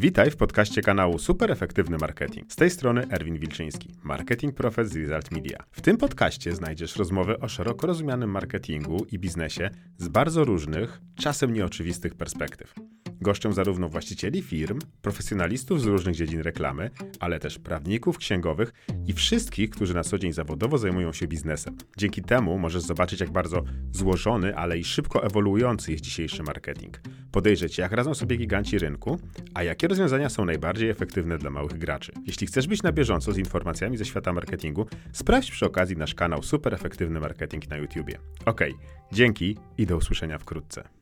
Witaj w podcaście kanału Super Efektywny Marketing. Z tej strony Erwin Wilczyński, Marketing Profes z Result Media. W tym podcaście znajdziesz rozmowy o szeroko rozumianym marketingu i biznesie z bardzo różnych, czasem nieoczywistych perspektyw. Goszczę zarówno właścicieli firm, profesjonalistów z różnych dziedzin reklamy, ale też prawników, księgowych i wszystkich, którzy na co dzień zawodowo zajmują się biznesem. Dzięki temu możesz zobaczyć, jak bardzo złożony, ale i szybko ewoluujący jest dzisiejszy marketing. Podejrzeć, jak radzą sobie giganci rynku, a jakie rozwiązania są najbardziej efektywne dla małych graczy. Jeśli chcesz być na bieżąco z informacjami ze świata marketingu, sprawdź przy okazji nasz kanał Super Efektywny Marketing na YouTubie. Ok, dzięki i do usłyszenia wkrótce.